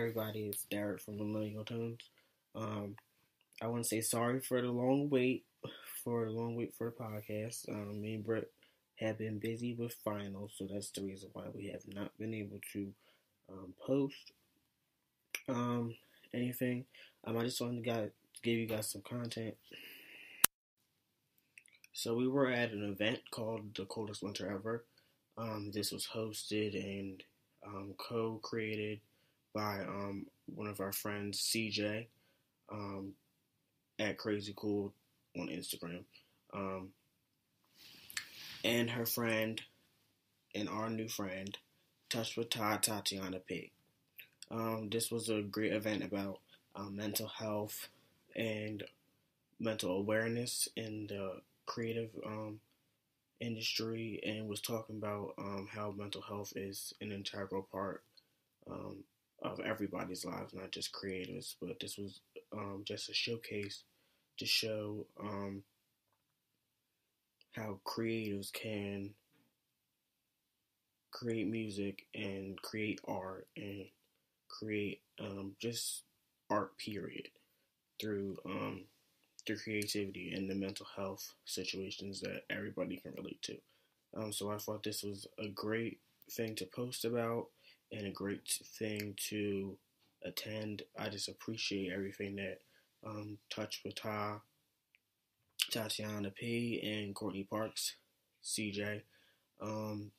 everybody. It's Derek from Millennial Tones. Um, I want to say sorry for the long wait, for the long wait for the podcast. Um, me and Britt have been busy with finals, so that's the reason why we have not been able to um, post um, anything. Um, I just wanted to, to give you guys some content. So we were at an event called the Coldest Winter Ever. Um, this was hosted and um, co-created by um, one of our friends, CJ, um, at Crazy Cool on Instagram, um, and her friend, and our new friend, Touch with Todd Tatiana P. Um, this was a great event about um, mental health and mental awareness in the creative um, industry, and was talking about how mental health is an integral part um, of everybody's lives, not just creators. But this was um, just a showcase to show um, how creatives can create music and create art and create um, just art period through um, through creativity and the mental health situations that everybody can relate to. Um, so I thought this was a great thing to post about and a great thing to attend. I just appreciate everything that um, Touch with Ta, Tatiana P, and Courtney Parks, CJ, um,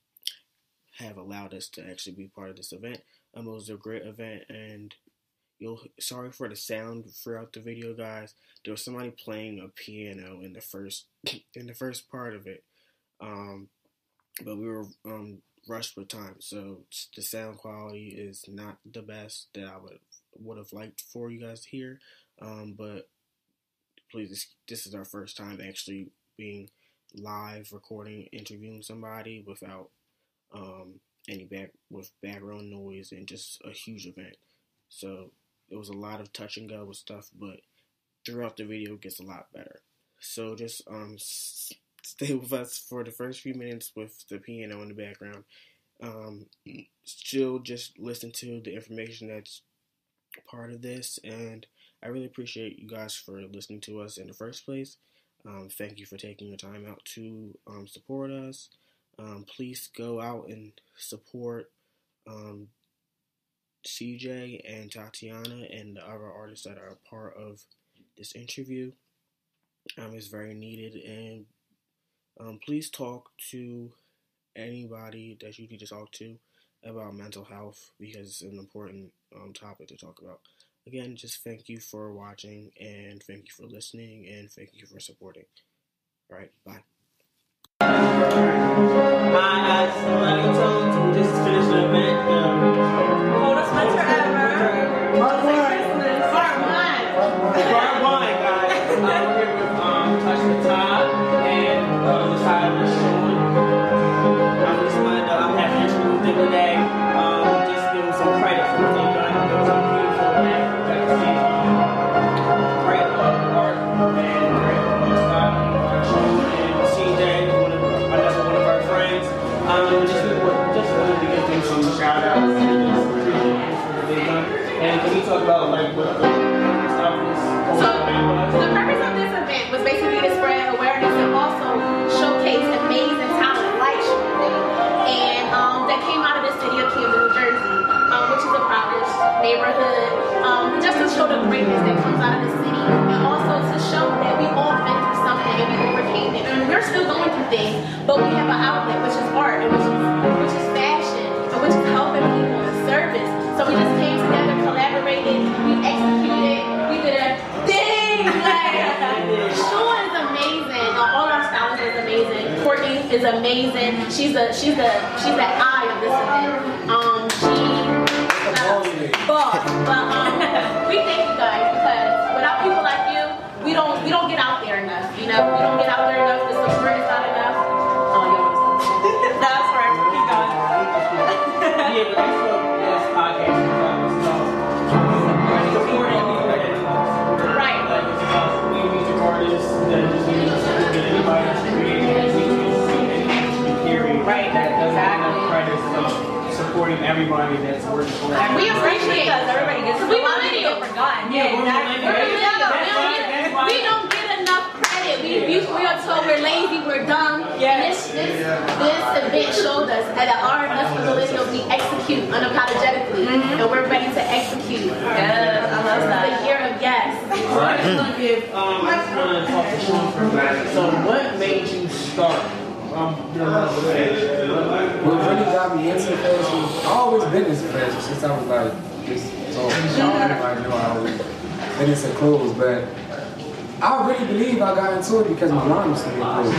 have allowed us to actually be part of this event. Um, it was a great event, and you'll sorry for the sound throughout the video, guys. There was somebody playing a piano in the first in the first part of it, um, but we were um, rushed with time, so the sound quality is not the best that I would would have liked for you guys to hear. Um, but please, this, this is our first time actually being live recording, interviewing somebody without um, any back with background noise and just a huge event. So it was a lot of touch and go with stuff, but throughout the video it gets a lot better. So just um stay with us for the first few minutes with the piano in the background. Um, still just listen to the information that's part of this, and I really appreciate you guys for listening to us in the first place. Um, thank you for taking your time out to um, support us. Um, please go out and support um, CJ and Tatiana and the other artists that are part of this interview. Um, it's very needed, and um, please talk to anybody that you need to talk to about mental health because it's an important um, topic to talk about. Again, just thank you for watching and thank you for listening and thank you for supporting. All right, bye. So, the purpose of this event was basically to spread awareness and also showcase amazing talent like Sean And um, that came out of the city of Camden, New Jersey, um, which is a proudest neighborhood. Um, just to show the greatness that comes out of the city and also to show that we all been through something and we overcame it. And we're still going through things, but we have an outlet, which is art, and which Courtney is amazing. She's a she's a she's the eye of this event. Um, she uh, boss. But um, we thank you supporting everybody that's working for us. We appreciate Because everybody Yeah, Yeah, exactly. exactly. We're That's dumb. why- that's why- We don't get enough credit. We, we, we are told we're lazy, we're dumb. Yes. This, this, this event showed us that at our us millennials, we execute unapologetically. And we're ready to execute. Yes, I love The that. year of yes. So I just want to give, um, I just want to talk to Sean for a minute. So what made you start? What really got me into fashion, I always been into fashion since I was like just so. Everybody knew I always been into clothes, but I really believe I got into it because my mom used to be make clothes.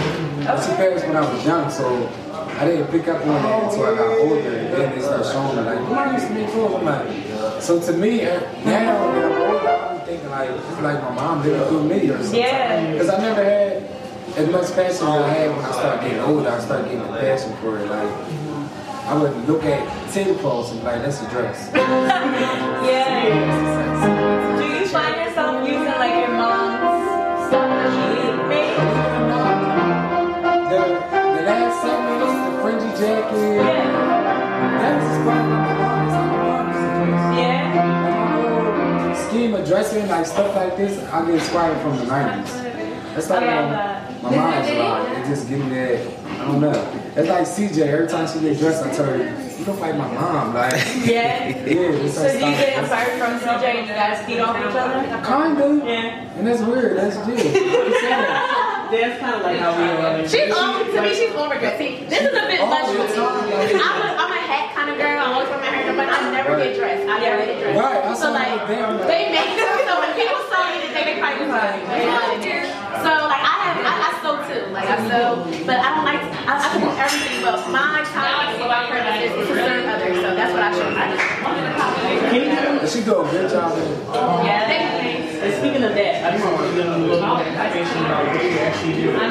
She passed when I was young, so I didn't pick up on that until I got older, and then they started showing me like, mom used to make clothes. I'm like, so to me uh, now that I'm older, I'm thinking like it's like my mom did it through me or something. Yeah. Because I never had as much passion as I had when I started getting older. I started getting a passion for it. Like mm-hmm. I would look at tablecloths and be like, that's a dress. Yeah. Do you find yourself using like your mom's stuff that she made? The, the last segment was the fringy jacket. Yeah. That was inspired by my mom. It's like my mom used. Yeah. Scheme of dressing, like stuff like this, I get inspired from the 90s. That's like I love that. My mom's a lot. It just give me that, I don't know. It's like CJ, every time she gets dressed, I tell her, you look like my mom. Like, Yeah. yeah, it's So do you get inspired from CJ and you guys feed off each other? Kinda. Yeah. And that's weird. That's good. You. That's kind of like how we are. She's over, to me, she's overdressed. See, this is a bit much for me. I'm a, I'm a hat kind of girl. I always wear my hair, but I never get dressed. I never get dressed. Right, I So like, like- they make it so when people saw me today, they probably was like, so like I have, I, I sew too. Like I sew, but I don't like, I, I can do everything, but my talent and my purpose is to serve others. So that's what I show. I just, Can you do And she do a good job. Yeah. thank you. And speaking of that, I just want to give a little more information about what you actually do. Um,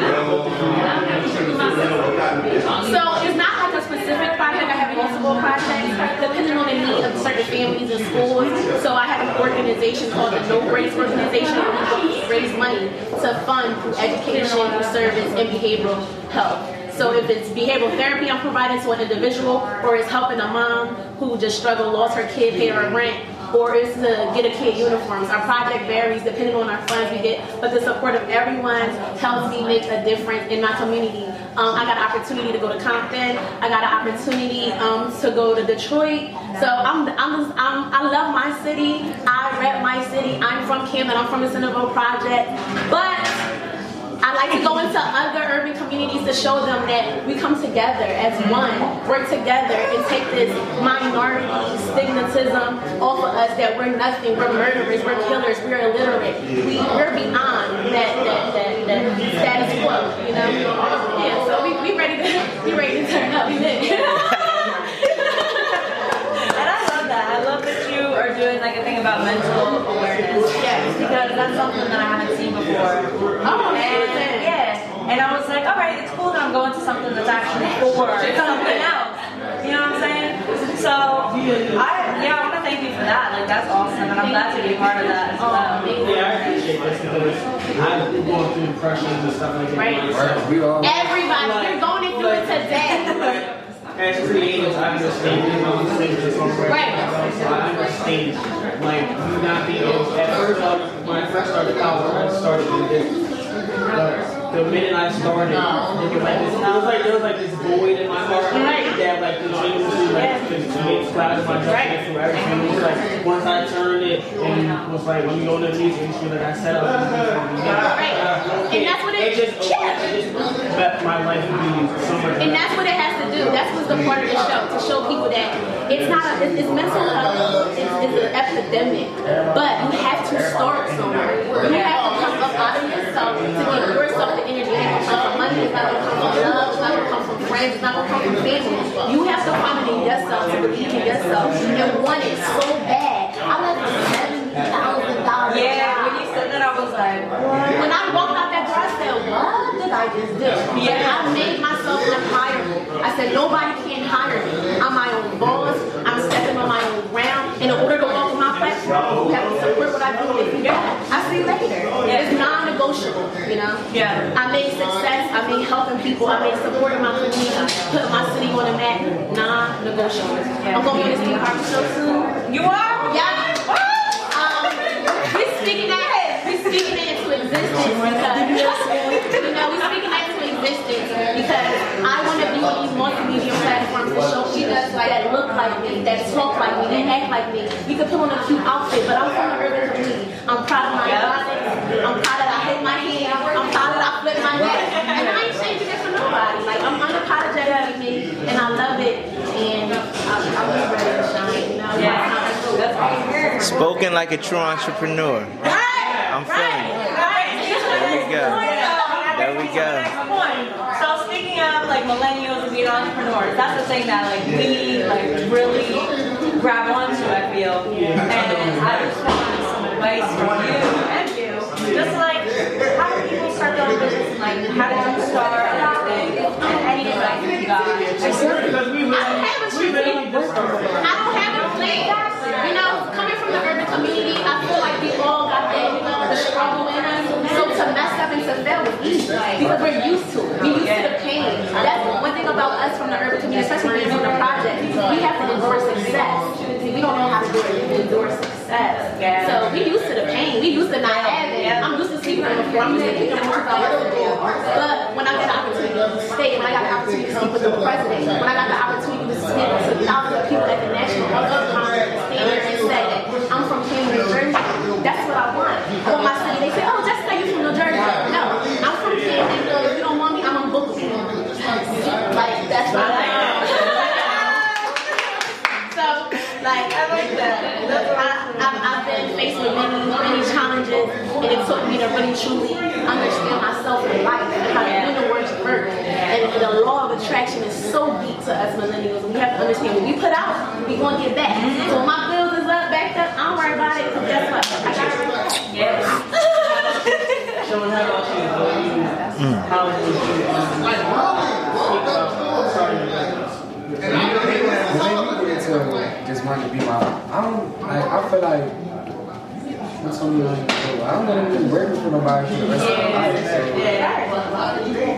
so it's not like a specific project. I have multiple projects depending on the need of certain families and schools. So I have an organization called the No Grace Organization where we raise money to fund through education, through service, and behavioral health. So if it's behavioral therapy I'm providing to an individual, or it's helping a mom who just struggled, lost her kid, paid her rent, or it's to get a kid uniforms. Our project varies depending on our funds we get, but the support of everyone helps me make a difference in my community. Um, I got an opportunity to go to Compton. I got an opportunity um, to go to Detroit. So I'm, I'm, I'm, I love my city. I rep my city. I'm from Camden. I'm from the Centerville Project. But I like to go into other urban communities to show them that we come together as one, work together, and take this minority stigmatism off of us that we're nothing, we're murderers, we're killers, we're illiterate. We, we're beyond that, that, that, that status quo, you know? Yeah, so we, we ready to we ready to turn up. We. And I love that. I love that you are doing like a thing about mental awareness. Yes, because that's something that I haven't seen before. Oh, And man. yeah, and I was like, all right, it's cool that I'm going to something that's actually for something else. You know what I'm saying? So I yeah, I want to thank you for that. Like that's awesome, and I'm glad to be part of that as well. Oh, yeah, I appreciate this because I've been going through depressions and stuff like that. Right. Right, we all. Everybody, you're going through it today. As creatives, I understand you know, I'm saying this Right. So I understand, like, you not being able, at first, uh, when I first started college, I started in this. But the minute I started, it was like this, it was like, there was like this void in my heart. Right. That like continuously, like, just clouded my judgment through everything. It was like, once I turned it, and was like, let me go into the music industry, like I set up. Right. And that's what it- It just, yeah. it just left my life to be so much. And that's what it has to do. That's what's the part of the show to show people that it's not a it's, it's mental health. It's, it's an epidemic, but you have to start somewhere. You have to come up out of yourself to give yourself the energy. It ain't gonna come from money. It's not gonna come from love. It's not gonna come from friends. It's not gonna come from family. You have to find it in yourself to believe in yourself and want it so bad. I left seven thousand dollars. Yeah, when you said that, I was like, what? When I walked out that door, I said, what did I just do? Yeah. I made myself unhireable. I said, nobody can hire me. I'm my own boss. I'm stepping on my own ground. In order to walk on my platform, you have to I see you later. Yeah. It's non-negotiable, you know? Yeah. I made success, I made helping people, I made supporting my community, putting my city on the map, non-negotiable. Yeah. I'm going to this Harvard show soon. You are? Yeah. Um, we're speaking that, we're speaking that into existence because because I want to be on these multimedia platforms to show people that look like me, that talk like me, that act like me. You can put on a cute outfit, but I'm from the urban community. I'm proud of my body. I'm proud that I hit my hair. I'm proud that I flip my neck. And I ain't changing it for nobody. Like, I'm unapologetically me, and I love it. And uh, I'm ready to shine. Yeah. Spoken like a true entrepreneur. Right, I'm feeling right, it. Right. There we go. There we go. So speaking of like millennials and being entrepreneurs, that's the thing that like we like really grab onto. I feel, and I just want some advice from you and you, just like how do people start their own business? and, Like how did you start everything? And any advice you got? Because we I don't really, have a we really I don't have a plan. You know, coming from the urban community, I feel like we all got that, you know, the struggle in us. So to mess up and to fail easy because we're used to it. We're used to the pain. That's one thing about us from the urban community, especially being from the project. We have to endure success. We don't know how to it. Endure success. So we used to the pain. We used to not having. I'm used to sleeping on the floor. I'm used to picking up But when I got the opportunity to stay, when I got the opportunity to speak with the president, when I got the opportunity to speak to thousands of people at the national level, stand there and say that I'm from Camden, New Jersey. That's what I want. I want my city. They say, oh, just say you're from New Jersey. No, I'm from Camden. If you don't want me, I'm unbookable. Like, that's what I like. So, like, I like that. I, I've, I've been faced with many, many challenges, and it took me to really truly understand myself in life and how the universe works. And the law of attraction is so deep to us millennials. And we have to understand what we put out, we gonna get back. So when my bills is up, backed up, I don't worry about it. Cause guess what? I got it back. Yes. Sean, how about you? What do you- How would you um, think about starting a business? What made me get into just wanting to be my I don't like I feel like what's something I do? I don't want to be working for nobody for the rest of my life. So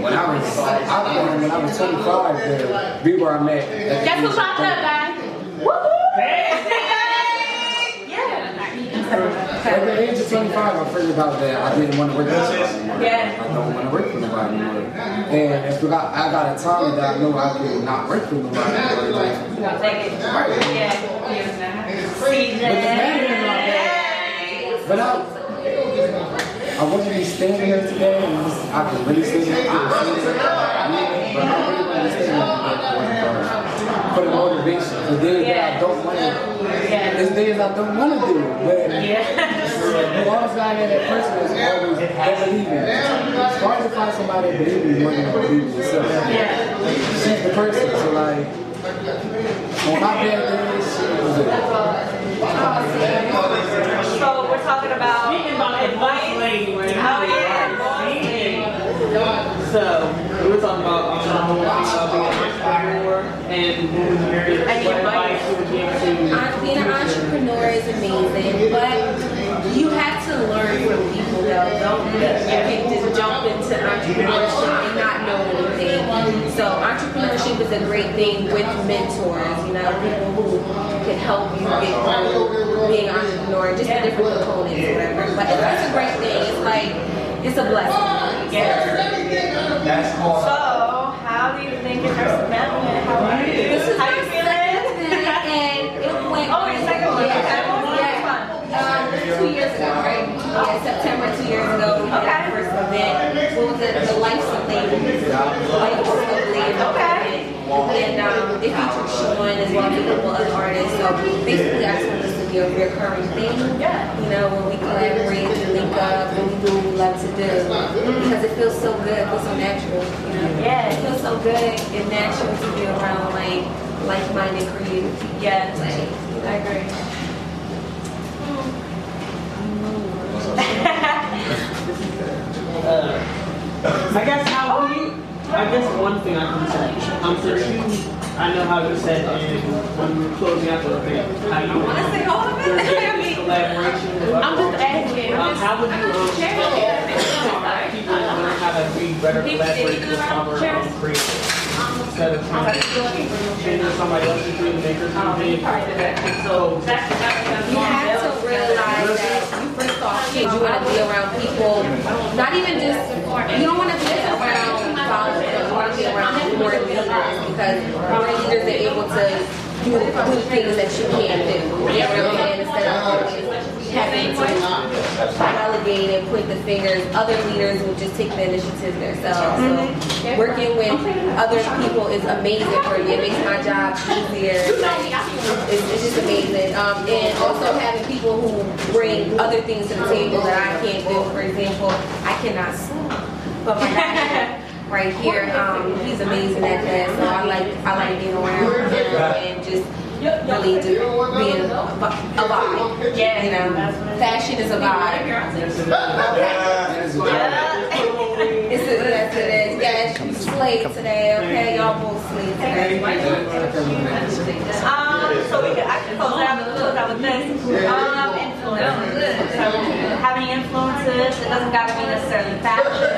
when I was I when I was 25 to be where I'm at. Guess who age popped up, guys? Woo-hoo! At the age of 25, I figured out that I didn't want to work for nobody. Yeah. I don't want to work for nobody anymore. And if I got, I got a talent that I know I could not work for nobody anymore. Like, I'll take it. Yeah. CJ. But I, I wouldn't be standing here today and just, I could really say that I could see it. But I really want to stand here for the motivation. For days that I don't want to, there's days I don't want to do it. But you always got to have that person that's always that believe in it. It's hard to find somebody that believes in you more than you believe in yourself. She's the person. So like, on my bad days, she was it. So we're about Speaking about the advice. lady, right? Oh yeah, boss. So, we were talking about um, uh, being an entrepreneur and advice? advice you would give to Being an entrepreneur is amazing, but you have to learn from people though. Don't you can't just jump into entrepreneurship and not know anything. So entrepreneurship is a great thing with mentors, you know, people who can help you get through being an entrepreneur, just the different components, whatever. But it's, it's a great thing. It's like it's a blessing. Yeah. So how do you think it hurts the? How are you? This is how you feeling? second event, and it went. Oh, your second one. Yeah, Okay. What was the yeah. first one? Um, two years ago, right? Yeah, September two years ago, we had Okay. our first event. It? The Life of Ladies. Life of. Okay. And um, it featured Sean as well as a couple other artists. So basically, I just want this to be a recurring thing. Yeah. You know, when we collaborate and link up and we do what we love to do. Because it feels so good, it feels so natural. You know? Yeah. It feels so good and natural to be around like like-minded creatives. Yeah. Like, I agree. uh, I guess how do you, I guess one thing I can say, since you, I know how you said in, when we were closing out the event, how you want to say all of it. collaboration with I'm just asking. Um, how would you, um, people learn how to be better collaborators with other um, creators? Instead of trying to change somebody else's dream, make your dream. So, You have to realize that you kids, you want to be around people, not even just, you don't want to be around followers, you want to be around are leaders because more leaders are able to do, do things that you can't do. You know what I'm saying? Instead of always having to relegate and point the fingers, other leaders will just take the initiative themselves. So working with other people is amazing for me. It makes my job easier. It's, it's just amazing. Um, and also having people who bring other things to the table that I can't do. For example, I cannot swim, but my right here, um, he's amazing at that. So I like I like being around him and just really just being a, a vibe. Yeah. You know, fashion is a vibe. It's a, yes, it is. Yes, slave today. Okay, y'all both slave today. Um, so we could actually close out with, close out with this. Um, influences. So having influences, it doesn't gotta be necessarily fashion.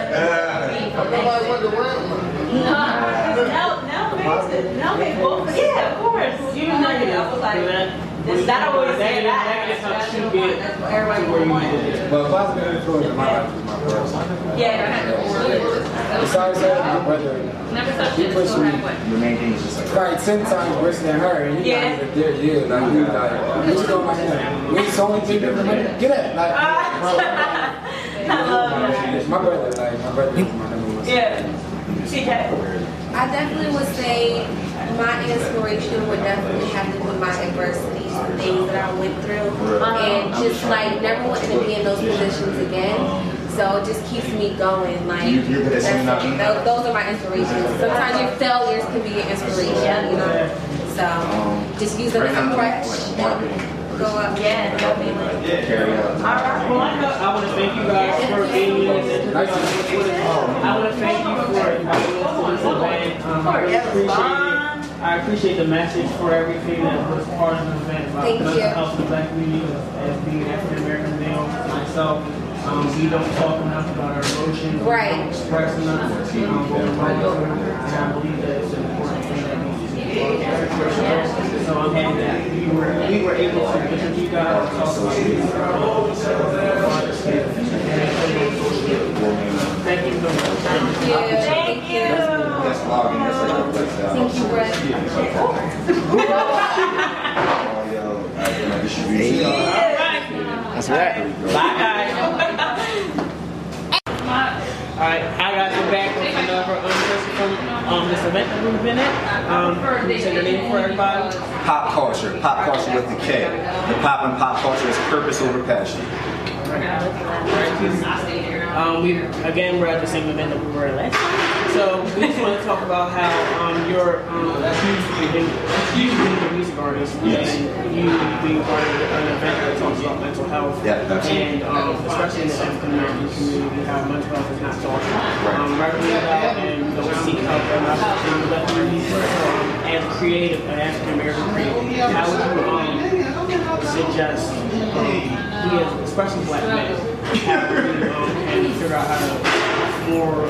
No, no, maybe, no, maybe both. Yeah, of course. You know, I was like, this, that always say that. Negative helps you That's get what to everybody to. But positive influence in my life is my brother. Yeah. Besides that, my brother, he pushed me The main thing is just like probably ten times worse than her, and he Yeah. not yet. Like was like, what you doing my hand? We so only thing different money. Get up, like. I love that. My brother, like my brother is my number one. Yeah. CJ. I definitely would say my inspiration would definitely have to do with my adversities, the things that I went through, and just like never wanting to be in those positions again. So it just keeps me going. Like You- you're good at that's- those, those are my inspirations. Sometimes your failures can be an inspiration, you know. So just use them as a crutch. And Go up. Yeah, definitely. carry out. All right. Well, I want to thank you guys for being in this interview. I want to thank you for inviting us to this event. Um, I really appreciate it. I appreciate the message for everything that was part of the event about Thank mental you. health in the black community as being an African American male myself. Um, we don't talk enough about our emotions. Right. We don't express enough um, what we're. And I believe that it's an important thing that needs to be brought forward. So I'm happy that we were, we were able to interview you guys, talk about these. Thank you so much. Thank you. Thank you. That's logging, that's like, that's, Thank you, Brett. all you know. That's right. Bye, guys. Alright, hi guys, we're back with another um, person from um, this event that we've been at. Um, can you say your name for everybody? Pop culture, pop culture with the K. The pop and pop culture is purpose over passion. Um, we again we're at the same event that we were at last time. So we just want to talk about how um, you're um, being a music artist Yes. and you being part of an event that talks about mental health. Yeah, absolutely. And um, especially in the African American community, how mental health is not talked about. Um, regularly about and don't seek help enough in the community. Um, as a creative, an African American creative, how would you um, suggest um, we as especially black men how we um, can figure out how to more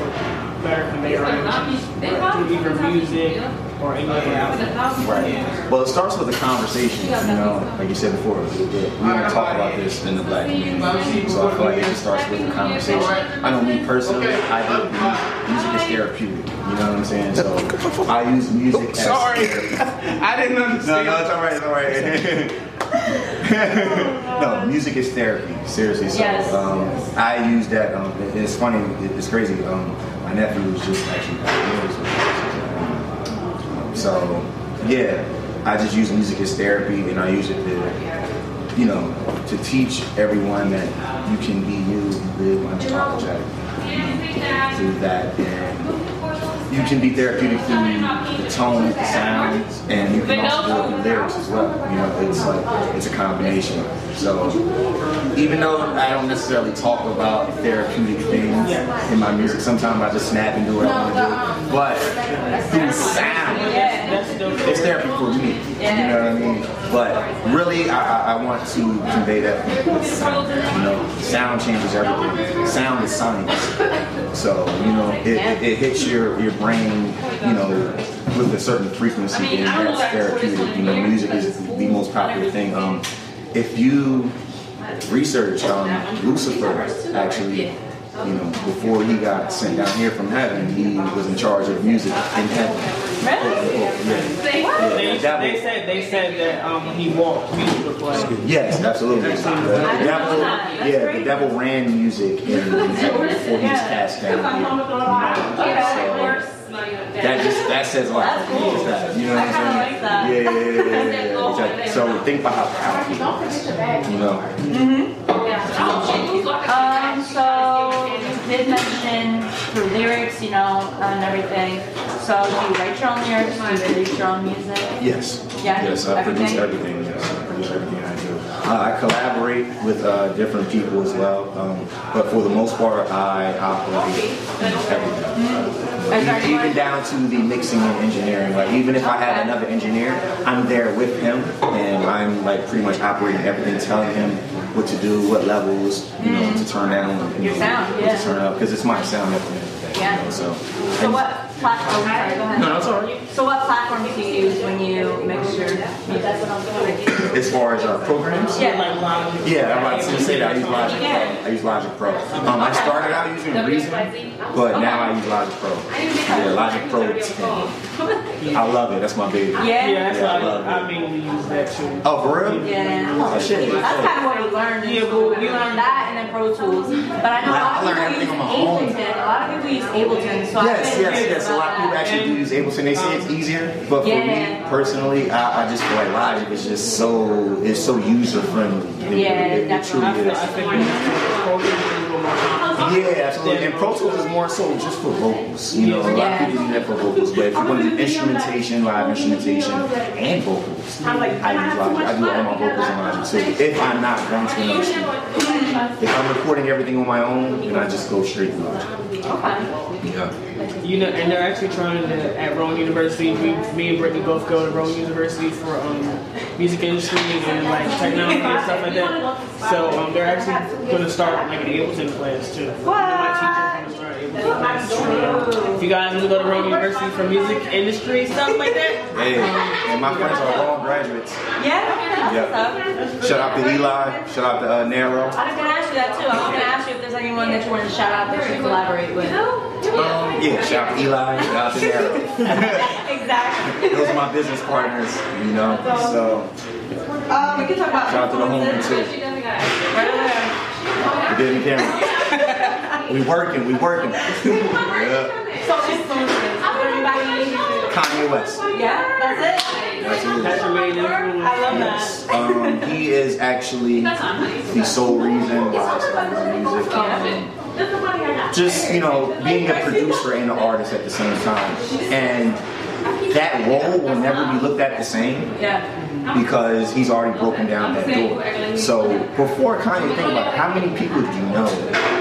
better convey our emotions through either music or any other outlet. Right. Well, it starts with a conversation. You know, like you said before, we we don't talk about this in the black community, so I feel like it just starts with a conversation. I know me personally, I do believe music is therapeutic. You know what I'm saying? So I use music as Sorry. I didn't understand. No, understand. no, it's all right, it's all right. no, music is therapy. Seriously. So Yes. um, I use that. Um, it- it's funny. it- It's crazy. Um, my nephew was just actually diagnosed. So yeah, I just use music as therapy, and I use it to, you know, to teach everyone that you can be you, live unapologetic through that, and you can be therapeutic through the tone, the sounds, and you can also do it through lyrics as well. You know, it's like it's a combination. So even though I don't necessarily talk about therapeutic things in my music, sometimes I just snap and do what I want to do. But through sound, it's therapy for me. You know what I mean? But really, I, I, I want to convey that with sound. You know, sound changes everything. Sound is science. So you know, it, it, it hits your your brain. You know, with a certain frequency, and that's therapeutic. You know, music is the most popular thing. Um, if you research um, Lucifer, actually, you know, before he got sent down here from heaven, he was in charge of music in heaven. Really? Yeah. They, Yeah, they said they said that um, when he walked, music would play. Yes, absolutely. The, the devil, yeah, the devil ran music in, in heaven before he was cast down. here. You so that just that says a lot. That's cool. Just that, you know what I kinda I'm like saying? that. Yeah, yeah, yeah, yeah, yeah, yeah. Which I- So think about how powerful, it is, you know. So you did mention the lyrics, you know, and everything. So do you write your own lyrics? Do you produce your own music? Yes. Yeah, Yes, I produce everything? everything. Yes, I produce everything I do. Uh, I collaborate with uh, different people as well, um, but for the most part, I operate everything. Is there Even anyone- down to the mixing and engineering. Like even if I have another engineer, I'm there with him, and I'm like pretty much operating everything, telling him what to do, what levels, you know, to mm. turn down, you Your know, sound, what to turn up, because it's my sound at the end of the day. Yeah. So. So what platform? Sorry, go ahead. No, no, it's all right. So what platforms do you use when you mix your music? As far as uh, programs. Yeah. Like Logic. Yeah, I'm about to say that. I use Logic Pro. I use Logic Pro. Um, I started out using Reason, but now I use Logic Pro. Yeah, Logic Pro 10. I love it. That's my baby. Yeah. Yeah, that's Yeah, I why love I, I mainly use that too. Oh, for real? Yeah. Oh, shit. That's kind of what we learned in Yeah, but- We learned that and then Pro Tools. But I know a lot of people use everything on my own. Ableton. A lot of people use Ableton. So Yes, I've yes, yes. A lot of people about actually do use Ableton. They say it's easier, but for Yeah. me personally, I, I just feel like Logic is just so it's so user friendly. Yeah, it, it truly I feel, is. I think it's programs is a little more Yeah, absolutely. And Pro Tools is more so just for vocals. You know, a lot of people use that for vocals. But if you want to do instrumentation, live instrumentation, and vocals, I use Logic. I do all my vocals in Logic too. If I'm not going to another studio. If I'm recording everything on my own, then I just go straight to Logic. Okay. Yeah. You know, and they're actually trying to at Rowan University. We, me and Brittany both go to Rowan University for um, music industry and like technology and stuff like that. So um, they're actually going to start like an Ableton class too. My If you guys want to go to Rowan University for music industry stuff like that, Hey, and my friends are all graduates. Yeah. Yeah. That's what's up. Shout out to Eli. Shout out to uh, Nero. I was gonna ask you that too. I was gonna ask you if there's anyone that you want to shout out that you collaborate with. Um, yeah, shout out to Eli. Shout out to Nero. exactly. Those are my business partners, you know. So Um, we can talk about shout out to the homie influences. too. Right over there. We did the camera. We working, we working. yeah. So influences. Everybody. Kanye West. Yeah, that's it. That's your main influence. I love Yes. that. Um, he is actually the sole reason why I started music. Um, just you know, being a producer and an artist at the same time, and that role will never be looked at the same Yeah. because he's already broken down that door. So before Kanye, think about it, how many people do you know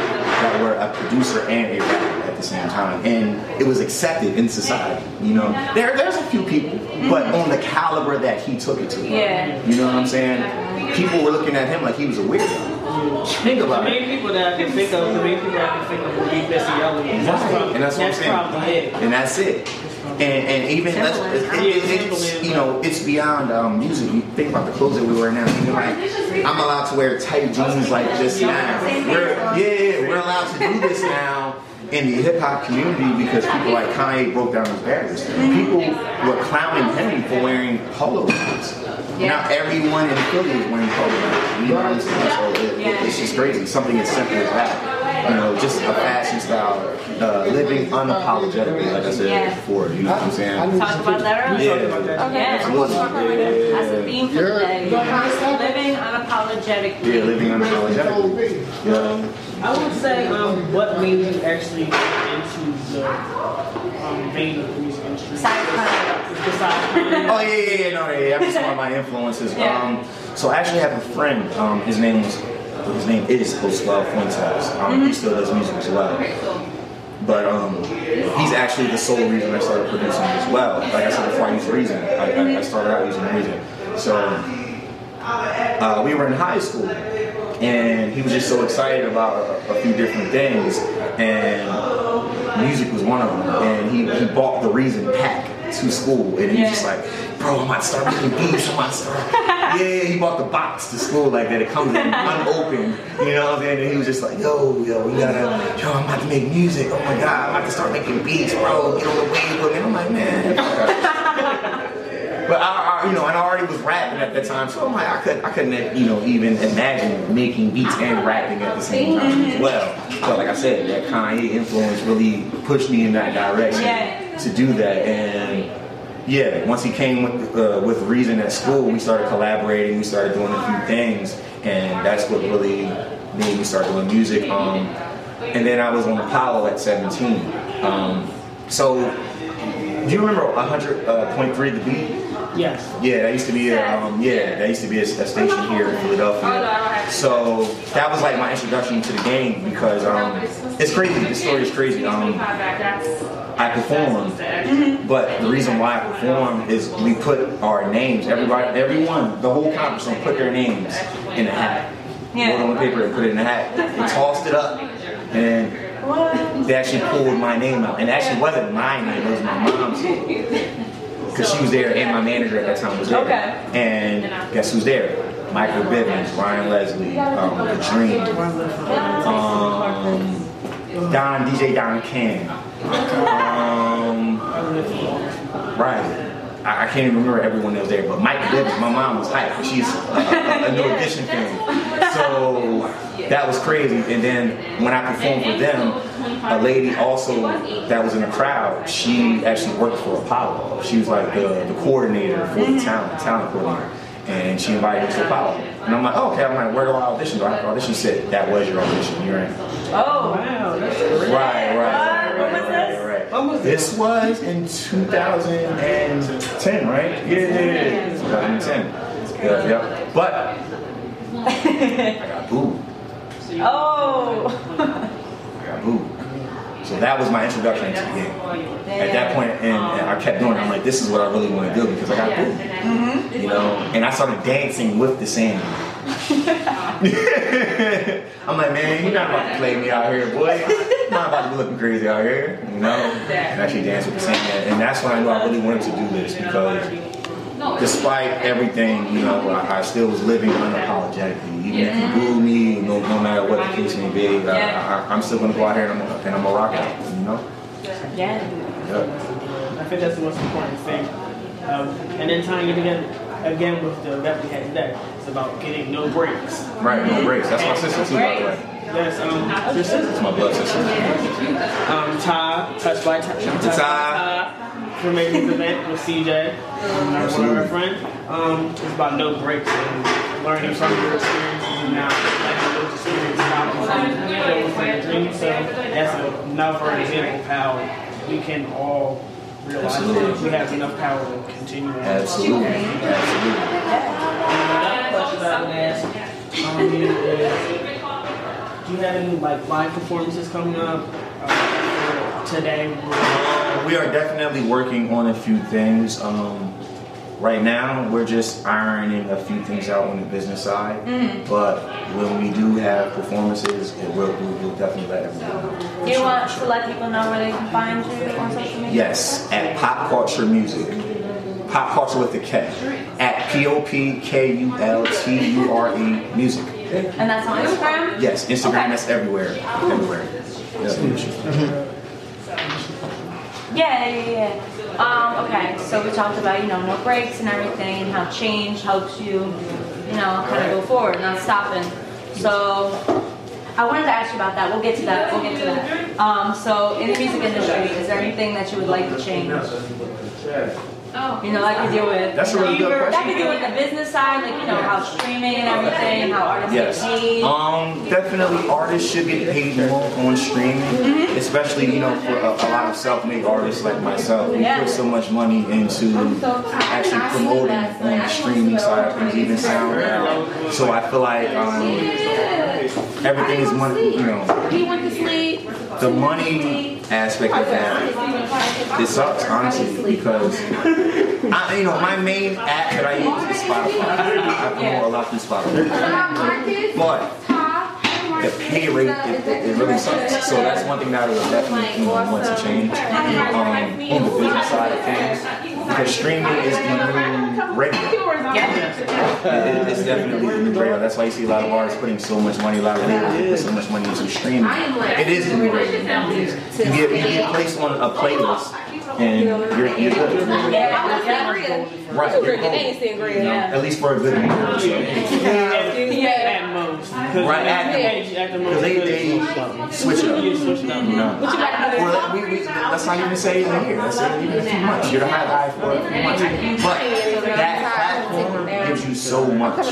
that were a producer and a rapper at the same time, and it was accepted in society? You know, there there's a few people, but mm-hmm. on the caliber that he took it to. Yeah. You know what I'm saying? People were looking at him like he was a weirdo. Think The about it. main people that I can think of, the main people I can think of would be Missy Elliott. That's probably, And that's what I'm saying. probably it. And that's it. And, and even let's, it, it, it's you know it's beyond um, music. You think about the clothes that we wear now. Even like I'm allowed to wear tight jeans like this now. We're, yeah, we're allowed to do this now in the hip hop community because people like Kanye broke down those barriers. People were clowning him for wearing polo shirts. Now everyone in Philly is wearing polo shirts. You know what I'm saying? So it, it, it's just crazy. Something as simple as that. You know, just a fashion style, uh, living unapologetically, like I said Yeah. before. You know what I'm saying? Talked about that earlier. Yeah. Yeah. Absolutely. That's the Yeah. theme for today. Living unapologetically. Yeah, living unapologetically. Yeah. I would say, um, what made you actually get into the um, vein of the music industry? Besides Kanye. Oh yeah, yeah, yeah, no, yeah, yeah. I'm just one of my influences. Yeah. Um, so I actually have a friend. Um, his name was, his name is Josue Fuentes. Um, He still does music as well. But um, he's actually the sole reason I started producing as well. Like I said before, I used Reason. I, I, I started out using Reason. So uh, we were in high school, and he was just so excited about a, a few different things, and music was one of them. And he, he bought the Reason pack to school, and he was just like, "Bro, I'm about to start making beats. I'm about to start." Yeah, he bought the box to school like that. It comes in unopened. You know what I'm saying? And he was just like, yo, yo, we gotta, yo, I'm about to make music. Oh my god, I'm about to start making beats, bro. Get on the wave with me. I'm like, man. But I, I, you know, and I already was rapping at that time, so I'm like, I couldn't, I couldn't, you know, even imagine making beats and rapping at the same time as well. But like I said, that Kanye influence really pushed me in that direction Yeah. to do that. And yeah, once he came with, uh, with Reason at school, we started collaborating. We started doing a few things, and that's what really made me start doing music. Um, and then I was on Apollo at 17. Um, so, do you remember 100.3 The Beat? Yes. Yeah, that used to be a, um, yeah, that used to be a, a station here in Philadelphia. So that was like my introduction to the game because um, it's crazy. This story is crazy. Um, I performed, but the reason why I performed is we put our names. Everybody, everyone, the whole conference put their names in a hat. Yeah. Wrote on the paper and put it in a hat. They tossed it up, and they actually pulled my name out. And it actually wasn't my name; it was my mom's because she was there and my manager at that time was there. Okay. And guess who's there? Michael Bivins, Ryan Leslie, um, The Dream, um, Don, DJ Don King. Um, right. I, I can't even remember everyone that was there, but Mike Bivins, my mom was hyped. She's a, a, a New Edition fan. So that was crazy. And then when I performed for them, a lady also that was in the crowd, she actually worked for Apollo. She was like the, the coordinator for the talent, talent coordinator. And she invited me to Apollo. And I'm like, oh, okay. I'm like, where do I audition? Do I have to audition? She said, that was your audition. You're in. Oh. Wow, that's. Right, right, right, When was right, this? right, right. When was in 2010, right? Yeah, yeah, yeah. 2010. Yeah, yeah. But I got booed. Oh. I got booed. So that was my introduction to the game. At that point, and, and I kept doing it. I'm like, this is what I really want to do because I got booed. You know, and I started dancing with the sand. I'm like, man, you're not about to play me out here, boy. I'm not about to be looking crazy out here, you know. And actually dance with the sand, and that's when I knew I really wanted to do this because despite everything, you know, I, I still was living unapologetically. Even if you boo me, no, no matter what the case may be, I, I, I'm still gonna go out here and I'm, gonna- and I'm gonna rock it, you know. Yeah. Yeah. I think that's the most important thing. Um, and then tying it again, again with the rep we had today, it's about getting no breaks. Right, no breaks. That's my sister too, by the way. Yes, um, your sister, That's my blood sister. um, Ty, touched by Ty, touched Ty. Ty, for making this event with CJ, um, one of our friends. Um, it's about no breaks and learning from your experiences and now letting those experiences out and those like dream. So that's another example of how we can all realize that we have enough power to continue on. Absolutely, absolutely. Another question I would ask um, you is, do you have any like live performances coming up uh, today? We are definitely working on a few things. Um, right now, we're just ironing a few things out on the business side. But when we do have performances, it will, we'll, we'll definitely let everyone know. Do you want to let people know where they can find you on social media? Yes, at Pop Culture Music. Pop Culture with the K. At P O P K U L T U R E Music. And that's on Instagram? Yes, Instagram, Okay. that's everywhere. Everywhere. Yeah. Yeah, yeah, yeah. Um, okay, so we talked about, you know, no breaks and everything, and how change helps you, you know, kind of go forward, not stopping. So I wanted to ask you about that. We'll get to that. We'll get to that. Um, so in the music industry, is there anything that you would like to change? You know, that could deal with. That's a really good That question. could deal with the business side, like you know how streaming and everything, how artists Yes. get paid. Um, definitely artists should get paid more on streaming, Mm-hmm. especially, you know, for a, a lot of self-made artists like myself. We Yeah. put so much money into actually promoting on the streaming side of things, even SoundCloud. So I feel like um, everything is money, you know, Do you want to sleep? the money aspect of that, it sucks, honestly, because, I, you know, my main app that I use is Spotify. I promote a lot through Spotify. But the pay rate, it, it, it really sucks. So that's one thing that I would definitely you know, want to change. Um, on the business side of things, because streaming is the new radio. It- It's definitely the new radio. That's why you see a lot of artists putting so much money, a lot of labels put so much money into streaming. It is the new radio. You get you get placed on a playlist, and you're you're good. Right, you're Drinking golden. ain't sangria. You know, at least for a good year or so. At most. Right, at the most. At the most. Because they, they switch up. Yeah, switch it up. You know? Well, we, we, let's not even say it in here. Let's say even a few months. You're the high guy for a few months. But that platform gives you so much.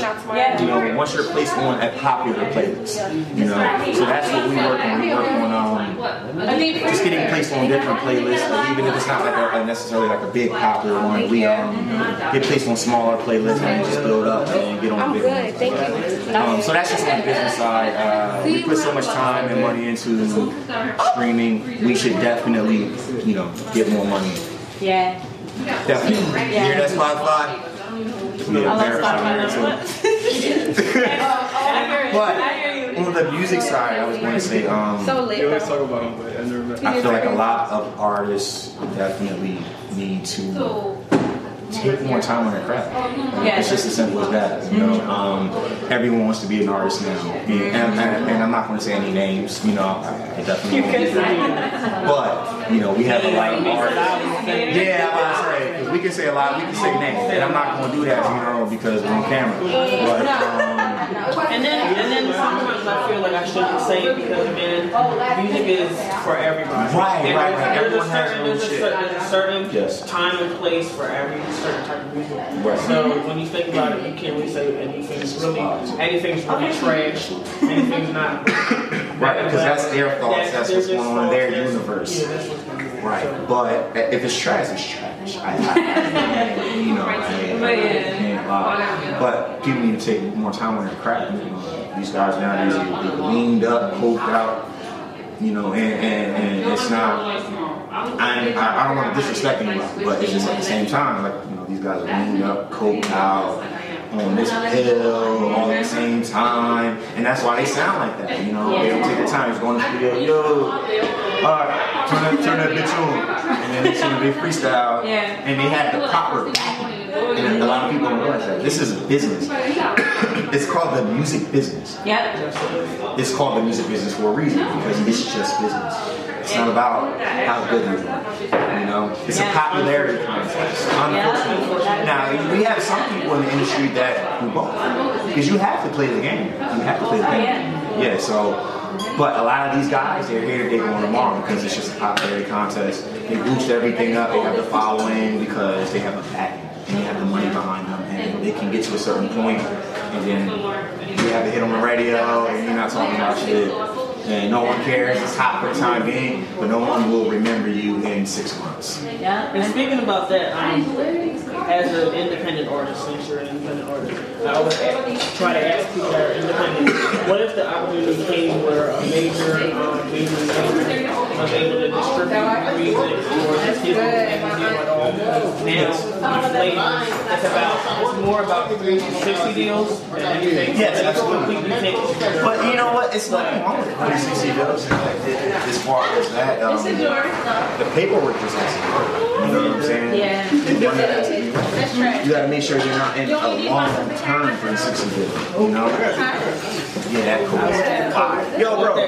You know, once you're placed on a popular playlist. You know, so that's what we work on. We work on um, just getting placed on different playlists, like, even if it's not like a, a necessarily like a big popular one. We um, get placed on smaller playlists and just build up and get on the big ones. Thank you. Um, so that's just on the business side. Uh, we put so much time and money into streaming. We should definitely, you know, get more money. Yeah. Definitely. You hear that Spotify? Yeah, verify there too. but on the music side, I was going to say, um, So lit. Let's talk about him, but I never. I feel like a lot of artists definitely need to take more time on their craft. Like, It's just as simple as that. You know, um, everyone wants to be an artist now, and, and, and, and I'm not going to say any names. You know, I, I definitely won't. But you know, we have a lot of artists. Yeah, to say we can say a lot. We can say names, and I'm not going to do that. You know, because we're on camera. But um, And then, and then I feel like I shouldn't say it because again, music is for everybody. Right, And right, there's- right. There's a Everyone has certain, their own there's a there's a certain Yes. time and place for every certain type of music. Right. So when you think about it, you can't really say anything's really, anything's really trash, anything's not. Right, because that's their thoughts, that's they're what's going on in their universe. Yeah, that's what's going on. Right, but if it's trash, it's trash. I, I you know, I, I, I can't lie. But people need to take more time on their craft. You know, these guys nowadays get leaned up, coked out. You know, and, and, and it's not. I, I, don't want to disrespect anybody, but it's just at the same time, like you know, these guys are leaned up, coked out, on this pill all at the same time, and that's why they sound like that. You know, they don't take the time. Just go in the studio, yo, all right, turn that, turn that bitch on, and then they sing a big freestyle, and they have the proper. And a lot of people don't realize that this is a business. It's called the music business. Yep. It's called the music business for a reason because it's just business. It's not about how good you are. You know, it's a popularity contest. Unfortunately, now we have some people in the industry that do both because you have to play the game. You have to play the game. Yeah. So, but a lot of these guys, they're here today, going tomorrow because it's just a popularity contest. They boost everything up. They have the following because they have a backing and they have the money behind them, and they can get to a certain point, and then you have to hit on the radio, and you're not talking about shit. And no one cares. It's hot for the time being, but no one will remember you in six months. Yeah. And speaking about that, um, as an independent artist, since you're an independent artist, I always ask, try to ask people that are independent, what if the opportunity came where a major, um, major label was able to distribute music or just give you any deal at all? Because now, these ladies, it's about, it's more about 360 deals than anything. Yes, absolutely. But you know what? It's nothing wrong with 360 deals. It- As far as that, um, the paperwork just has to work. You know what I'm saying? Yeah. The money has to be right. You gotta make sure you're not in a long-term 360 deal. You know? Yeah, that cool. Yo, bro, bro,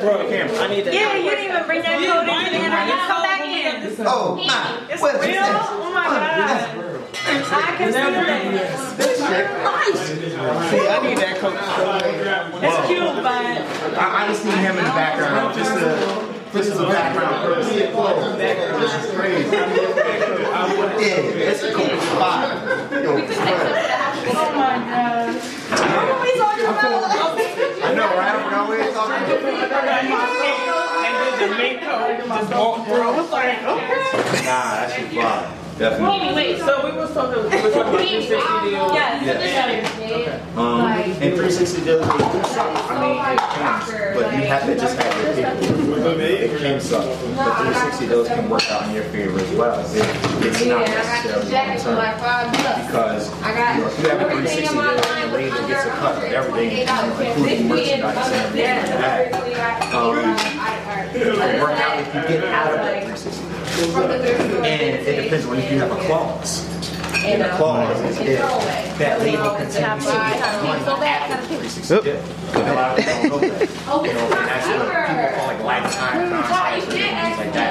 bro, camera. I need that. Yeah, you didn't even bring that code into the internet. Come back in. Oh, nah. It's What is real? This? Oh my god. I can feel it. See, I need that coach. It's cute, but I, I just need him in the background, just to, just as a background purpose. This is crazy. Yeah, it's a cool spot. Yo, oh my god. What are we talking about? I know, right? What you're talking about. The main coach just walked through. I was like, okay. Nah, that shit. Definitely. Wait, so we was talking, we were talking about 360 deals. Yes. Um, and 360 deals, they do suck. I mean, it can, but you have to just have your paperwork. It can suck, but 360 deals can work out in your favor as well. It, it's not necessarily long term because you know, if you have a 360 deal and the label gets a cut of everything, including merchandise and everything like that, um, work out if you get out of that 360 deal. And it depends on if you have a clause. And the clause is if that label continues to get money after the 360 deal. A lot of people don't know that. You know, and that's what people call like lifetime contracts or things like that.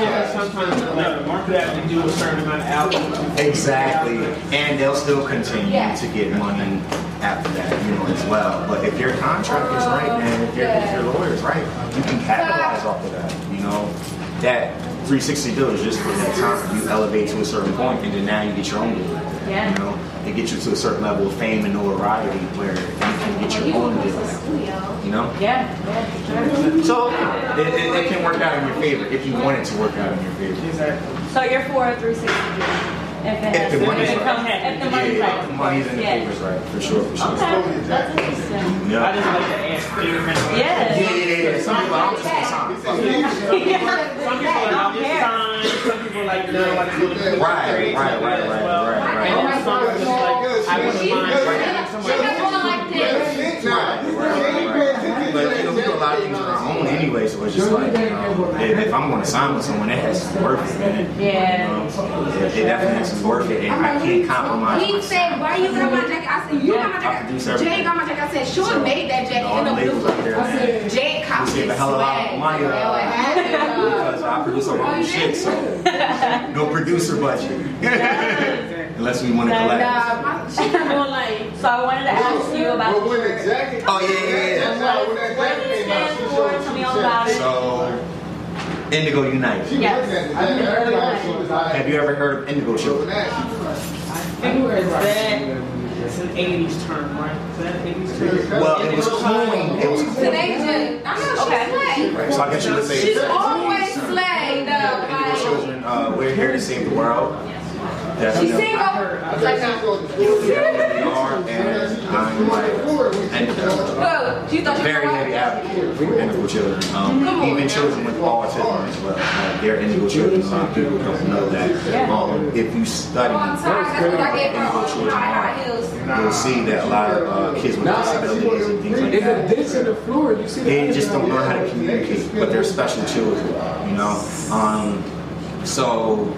Yeah, sometimes the market have to do a certain amount of albums. Exactly, and they'll still continue to get money after that, you know, as well. But if your contract is right and if your, if your lawyer is right, you can capitalize off of that. You know, that 360 deal is just for that time. You elevate to a certain point, and then now you get your own deal. Yeah. You know, it gets you to a certain level of fame and notoriety where you can get your own deal. now, You know. Yeah. yeah. So it, it, it can work out in your favor if you want it to work out in your favor. So you're for a 360 if it If has the money's if it right. comes- if the Yeah, money's yeah, right. if the money's in the Yeah. papers right, for sure, for sure. Okay, that's interesting. I just like to ask different. Yeah, Yeah. yeah, yeah, yeah. Some people, I'm just gonna sign. Fuck it. Some people are like this time, some people like no, like to go to the Right, right, right, right, right, right. And then some are just like, I wouldn't mind having somebody Right, right, right, right. But you know, we do a lot of things on our own anyway, so it's just like, you know, if, if I'm gonna sign with someone, it has to be worth it, man. Yeah. Um, it, it definitely has to be worth it, and I can't compromise. He myself. said, why you got my jacket? I said, you got my I produce jacket. everything. Jay got my jacket. I said, Sean So, made that jacket all in the the labels blue. out there, I said, Jay We copied save a hell of a lot of money uh, because I produce our own shit, so no producer budget. Unless we want to collect. Nah, my, she doing like, So I wanted to ask you about But when the your, jacket, Oh yeah, yeah, yeah. That's when that what jacket do you came out, stand she for? showed- Tell me all about it. So, Indigo Unite. She Yes. looking at the jacket, everybody, she was like, Have you ever heard of Indigo so Children? that, Is that, it's an 80s term, right? Is that an 80s term? Well, it was coined. It was coined. Tunisia. I know she's Okay. slay. Right, so I guess you would say She's it's always slayed though. Indigo Children. Uh, we're here to save the world. She Definitely. single. I It's like, think no. she was- We are, and I'm like, and Look, she thought she very heavy advocate for indigo children. Um, even children with autism as well. Uh, they're indigo children. A lot of people don't know that. Um, if you study I'm sorry. That's what I gave her. indigo Oh, children high are, heels. you'll see that a lot of uh, kids with disabilities and things like It's a that. ditch in the floor. You see the They just don't learn how to communicate, but they're special children, you know. Um, so,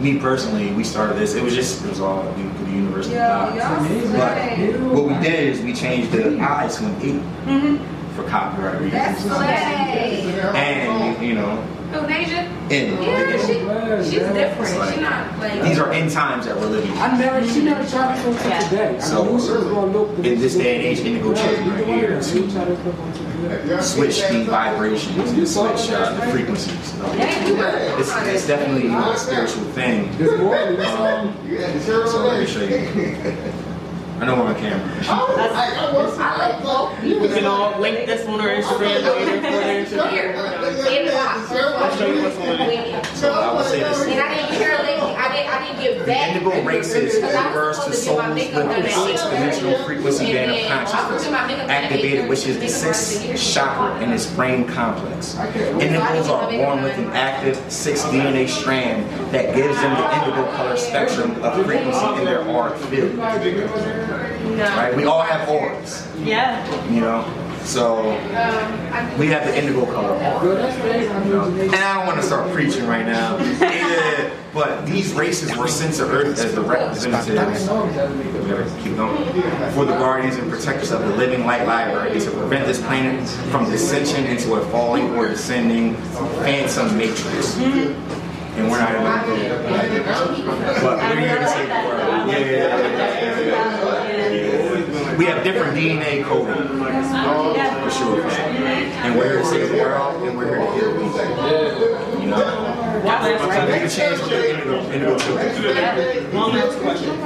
me personally, we started this. It was just it was all due to the University. Yeah, of But what we did is we changed the I to an E for copyright. Reasons, slay. and you know, Tunisia? in Yeah, she, she's It's different. like- She not like. these are end times that we're living. in. I never, she never tried to come Yeah. today. I So, knew she was gonna look in this day and age, indigo children are here She to tried to come on today. switch the vibrations and switch uh, the frequencies. It's, it's definitely you know, a spiritual thing. This morning, Um, You had the shirt so on let me show you. I know I'm on camera. Oh, I was like, I was- I like both. We can all link this on our Instagram later for their I'll show you what's on it. So I would say this. And I didn't care lately. I didn't. I didn't The indigo races Because I was refers to supposed get souls with done the at sixth eight. dimensional frequency band of consciousness putting my makeup done at activated, which is the thirty. sixth chakra in its brain complex. Indigos are born with an active six DNA strand that gives them the indigo color spectrum of frequency in their auric field. Right? We all have auras, Yeah. you know. So we have the indigo color? And I don't want to start preaching right now. But these races were sent to Earth as the representatives keep going. For the guardians and protectors of the living light library to prevent this planet from dissension into a falling or descending phantom matrix. And we're not group. But we're here to save the world. Yeah, yeah, yeah. We have different DNA coding. For sure, for sure. And we're here to save the world and we're here to heal people. You know? So make a change with the indigo, indigo children. One last question. Um,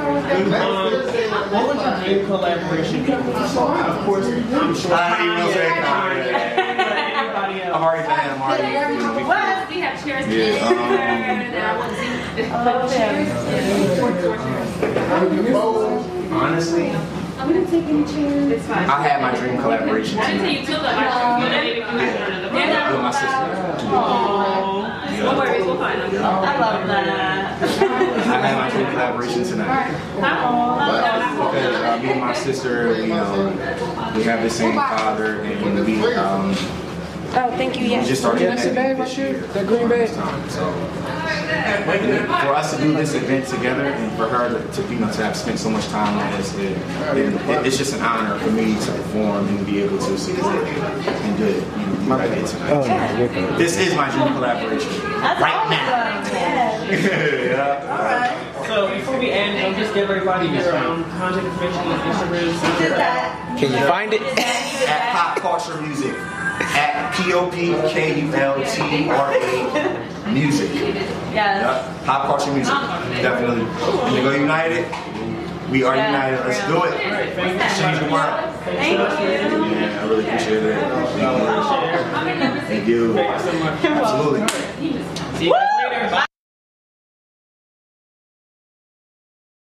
what was your dream collaboration? Of course, I'm sure. I ain't gonna say Kanye, Kanye. but everybody I'm else. already fan, I'm already. you know, we- What? We have chairs. Yeah, um, And I want to see. I love him. Honestly, I'm gonna take any chairs. It's fine. I had my dream collaboration I didn't tell you too, though. I Yeah, with my sister. No worries, we'll find them. I love that. I had my dream collaboration tonight. Because uh, me and my sister, we, um, we have the same father, and we, um, Oh, thank you. We Yes. just started Yeah, that's the bag right this there. year. That green bag. So for us to do this event together and for her to, to you know to have spent so much time on this, it, it, it's just an honor for me to perform and be able to support and do it. You know, what I tonight. Oh, no. This is my dream collaboration. That's right now. awesome. Yeah. yeah. All right. So before we end, um, just give everybody your um, contact information on Instagram. Did that. Can you find it? At Pop Kultra Music. At P O P K U L T R A Music. Yes. Yep. Pop Kultra Music. Definitely. Indigo United. We are Yeah, united. Let's for do it. Let's change the world. Thank you. Yeah, I really appreciate it. Thank you. Thank you. So much. Absolutely. See you guys